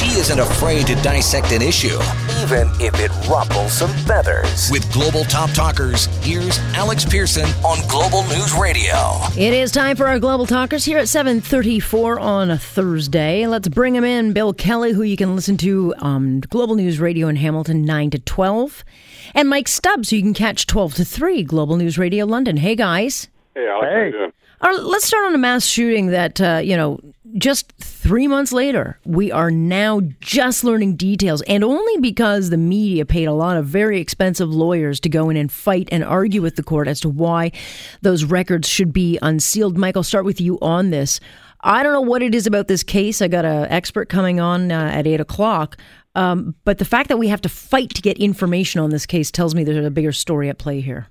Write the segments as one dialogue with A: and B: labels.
A: She isn't afraid to dissect an issue, even if it ruffles some feathers. With Global Top Talkers, here's Alex Pierson on Global News Radio.
B: It is time for our Global Talkers here at 734 on a Thursday. Let's bring him in. Bill Kelly, who you can listen to on Global News Radio in Hamilton 9 to 12. And Mike Stubbs, who you can catch 12 to 3, Global News Radio London. Hey, guys.
C: Hey, Alex. How you doing?
B: All right, let's start on a mass shooting that, uh, you know, just three months later, we are now just learning details, and only because the media paid a lot of very expensive lawyers to go in and fight and argue with the court as to why those records should be unsealed. Michael, start with you on this. I don't know what it is about this case. I got an expert coming on uh, at eight o'clock. Um, but the fact that we have to fight to get information on this case tells me there's a bigger story at play here.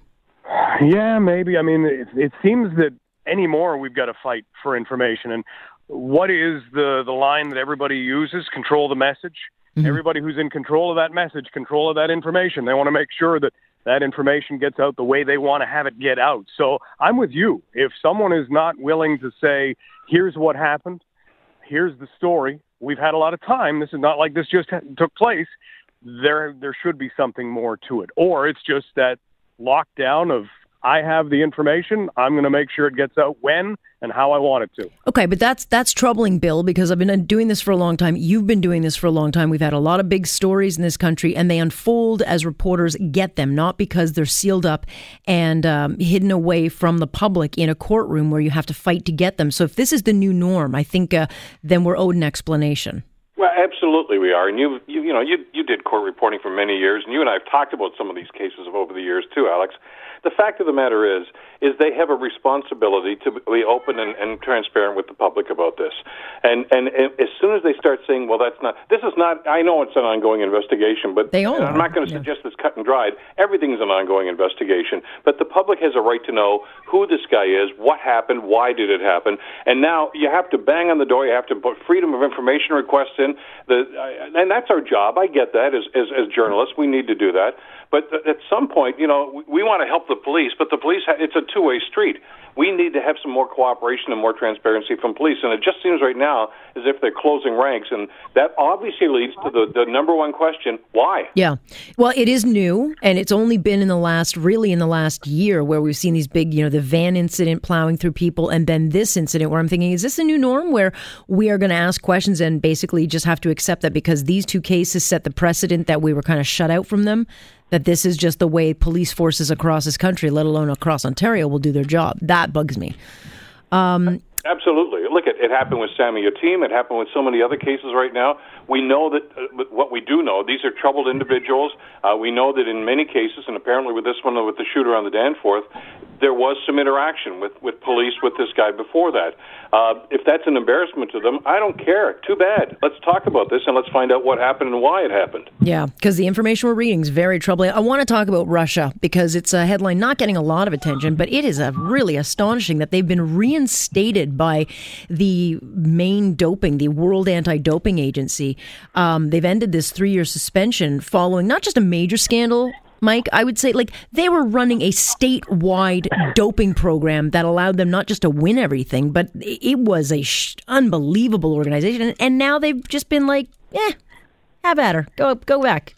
D: Yeah, maybe. I mean, it, it seems that anymore we've got to fight for information. And what is the the line that everybody uses? Control the message. Mm-hmm. everybody who's in control of that message control of that information. They want to make sure that that information gets out the way they want to have it get out. So i'm with you. If someone is not willing to say here's what happened. Here's the story. We've had a lot of time. This is not like this just took place. There there should be something more to it. Or it's just that lockdown of I have the information. I'm going to make sure it gets out when and how I want it to.
B: Okay, but that's that's troubling, Bill, because I've been doing this for a long time. You've been doing this for a long time. We've had a lot of big stories in this country, and they unfold as reporters get them, not because they're sealed up and um, hidden away from the public in a courtroom where you have to fight to get them. So if this is the new norm, I think uh, then we're owed an explanation.
C: Well, absolutely, we are, and you, you, you know, you, you did court reporting for many years, and you and I have talked about some of these cases over the years too, Alex. The fact of the matter is, is they have a responsibility to be open and, and transparent with the public about this. And, and and as soon as they start saying, well, that's not, this is not. I know it's an ongoing investigation, but
B: they all
C: I'm not going to yeah. suggest it's cut and dried. Everything's an ongoing investigation, but the public has a right to know who this guy is, what happened, why did it happen, and now you have to bang on the door. You have to put freedom of information requests in. The, and that's our job. I get that as, as as journalists, we need to do that. But at some point, you know, we, we want to help the police, but the police, it's a two way street. We need to have some more cooperation and more transparency from police. And it just seems right now as if they're closing ranks. And that obviously leads to the, the number one question why?
B: Yeah. Well, it is new, and it's only been in the last, really in the last year, where we've seen these big, you know, the van incident plowing through people, and then this incident where I'm thinking, is this a new norm where we are going to ask questions and basically just have to accept that because these two cases set the precedent that we were kind of shut out from them? That this is just the way police forces across this country, let alone across Ontario, will do their job. That bugs me. Um,
C: Absolutely. Look, it, it happened with Sammy Yatim. It happened with so many other cases right now. We know that uh, what we do know, these are troubled individuals. Uh, we know that in many cases, and apparently with this one, with the shooter on the Danforth, there was some interaction with, with police with this guy before that. Uh, if that's an embarrassment to them, I don't care. Too bad. Let's talk about this and let's find out what happened and why it happened.
B: Yeah, because the information we're reading is very troubling. I want to talk about Russia because it's a headline not getting a lot of attention, but it is a really astonishing that they've been reinstated by the main doping, the World Anti-Doping Agency. Um, they've ended this three-year suspension following not just a major scandal Mike, I would say like they were running a statewide doping program that allowed them not just to win everything, but it was a sh- unbelievable organization. And now they've just been like, eh, have at her, go go back.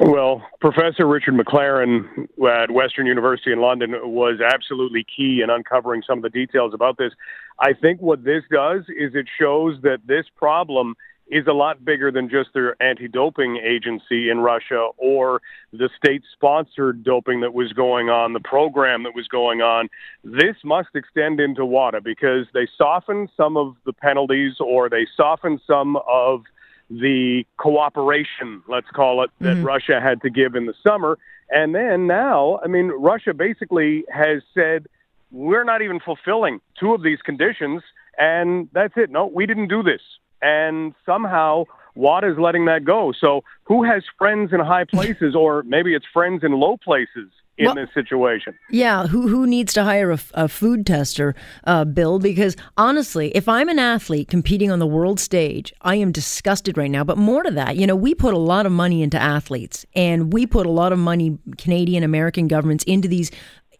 D: Well, Professor Richard McLaren at Western University in London was absolutely key in uncovering some of the details about this. I think what this does is it shows that this problem is a lot bigger than just their anti-doping agency in Russia or the state-sponsored doping that was going on, the program that was going on. This must extend into WADA because they softened some of the penalties or they softened some of the cooperation, let's call it, that mm-hmm. Russia had to give in the summer. And then now, I mean, Russia basically has said, we're not even fulfilling two of these conditions, and that's it. No, we didn't do this and somehow WADA is letting that go. So who has friends in high places, or maybe it's friends in low places? In well, this situation,
B: yeah, who who needs to hire a, a food tester, uh, Bill? Because honestly, if I'm an athlete competing on the world stage, I am disgusted right now. But more to that, you know, we put a lot of money into athletes, and we put a lot of money, Canadian, American governments, into these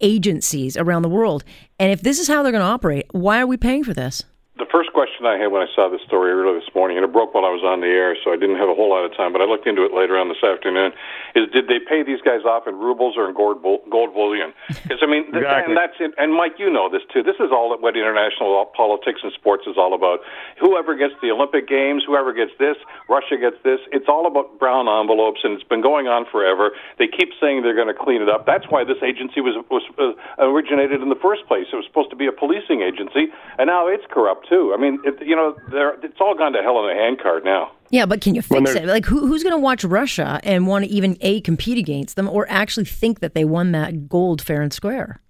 B: agencies around the world. And if this is how they're going to operate, why are we paying for this?
C: The first question question I had when I saw this story earlier this morning, and it broke while I was on the air, so I didn't have a whole lot of time, but I looked into it later on this afternoon. Is did they pay these guys off in rubles or in gold, gold bullion? Because I mean, exactly. and that's it. And Mike, you know this too. This is all what international politics and sports is all about. Whoever gets the Olympic Games, whoever gets this, Russia gets this. It's all about brown envelopes, and it's been going on forever. They keep saying they're going to clean it up. That's why this agency was was uh, originated in the first place. It was supposed to be a policing agency, and now it's corrupt too. I mean, it, you know, it's all gone to hell in a handcart now.
B: Yeah, but can you fix it? Like, who, who's going to watch Russia and want to even a compete against them, or actually think that they won that gold fair and square?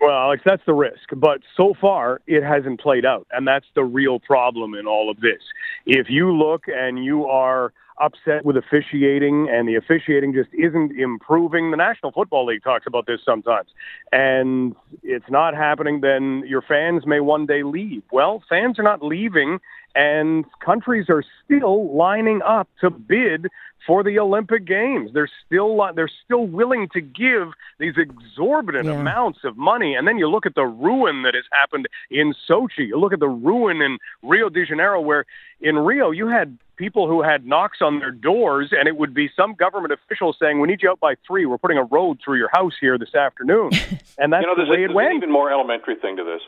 D: Well, Alex, that's the risk. But so far, it hasn't played out. And that's the real problem in all of this. If you look and you are upset with officiating and the officiating just isn't improving, the National Football League talks about this sometimes, and it's not happening, then your fans may one day leave. Well, fans are not leaving and countries are still lining up to bid for the Olympic Games. They're still they're still willing to give these exorbitant yeah. amounts of money. And then you look at the ruin that has happened in Sochi. You look at the ruin in Rio de Janeiro, where in Rio you had people who had knocks on their doors, and it would be some government official saying, "We need you out by three. We're putting a road through your house here this afternoon." And that's
C: you know,
D: the way
C: a,
D: it went.
C: An even more elementary thing to this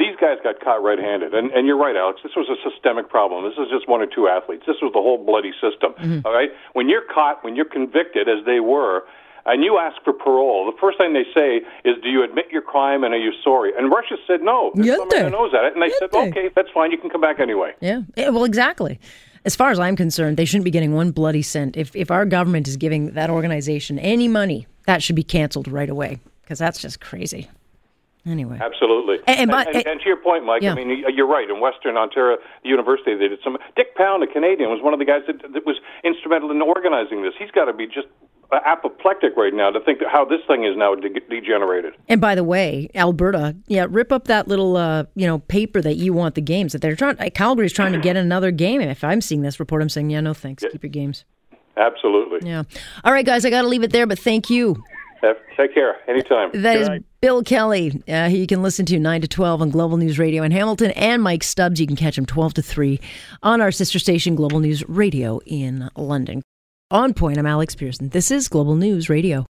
C: these guys got caught red-handed, and, and you're right, Alex. This was a systemic problem. This is just one or two athletes. This was the whole bloody system. Mm-hmm. All right, when you're caught, when you're convicted, as they were, and you ask for parole, the first thing they say is, "Do you admit your crime and are you sorry?" And Russia said no. Somebody knows that, and they said, "Okay, that's fine. You can come back anyway."
B: Yeah. yeah. Well, exactly. As far as I'm concerned, they shouldn't be getting one bloody cent. If if our government is giving that organization any money, that should be canceled right away because that's just crazy. Anyway,
C: absolutely. And, and, and, and, and to your point, Mike, yeah. I mean, you're right. In Western Ontario University, they did some. Dick Pound, a Canadian, was one of the guys that, that was instrumental in organizing this. He's got to be just apoplectic right now to think how this thing is now de- degenerated.
B: And by the way, Alberta, yeah, rip up that little uh, you know paper that you want the games that they're trying. Calgary's trying to get another game. And if I'm seeing this report, I'm saying, yeah, no thanks. Yeah. Keep your games.
C: Absolutely.
B: Yeah. All right, guys, I got to leave it there, but thank you.
C: Take care. Anytime.
B: That Good is night. Bill Kelly. Uh, you can listen to 9 to 12 on Global News Radio in Hamilton, and Mike Stubbs. You can catch him 12 to 3 on our sister station, Global News Radio in London. On point, I'm Alex Pierson. This is Global News Radio.